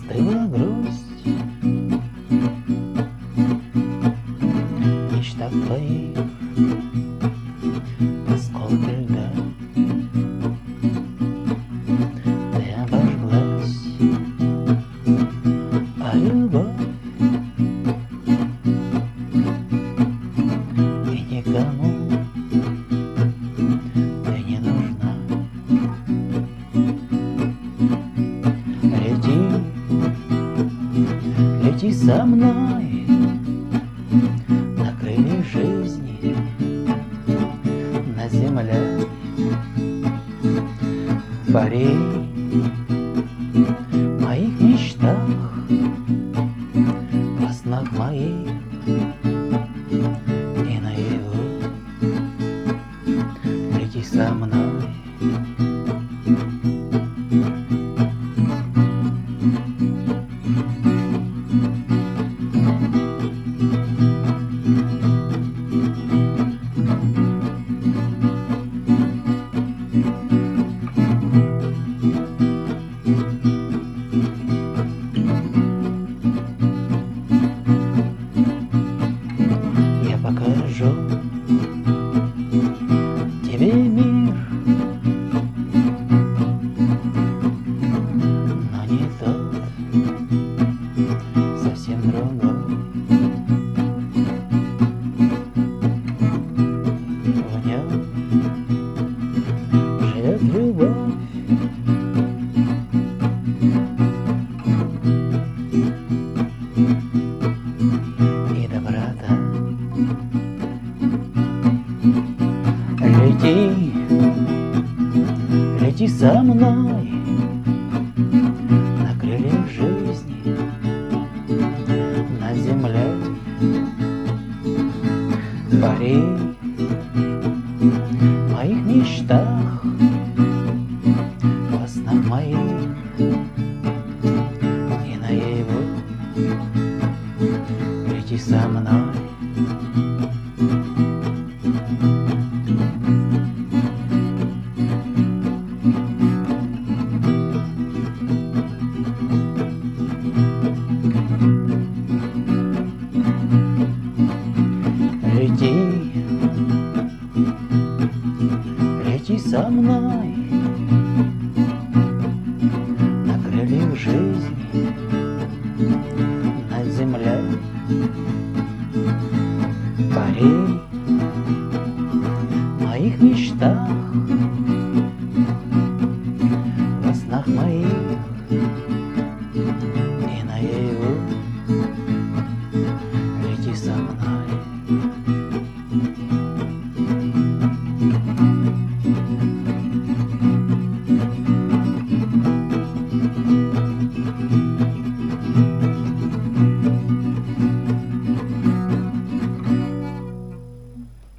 застыла грусть. Мечта твоих осколки льда. Ты обожглась, а любовь и никому со мной на крыльях жизни, на земле пари в моих мечтах, во снах моих мир, но не тот, совсем другой. В нем лети со мной на крыльях жизни, на земле пари в моих мечтах, во снах моих Лети, лети со мной. На крыльях жизни, на земле. Пари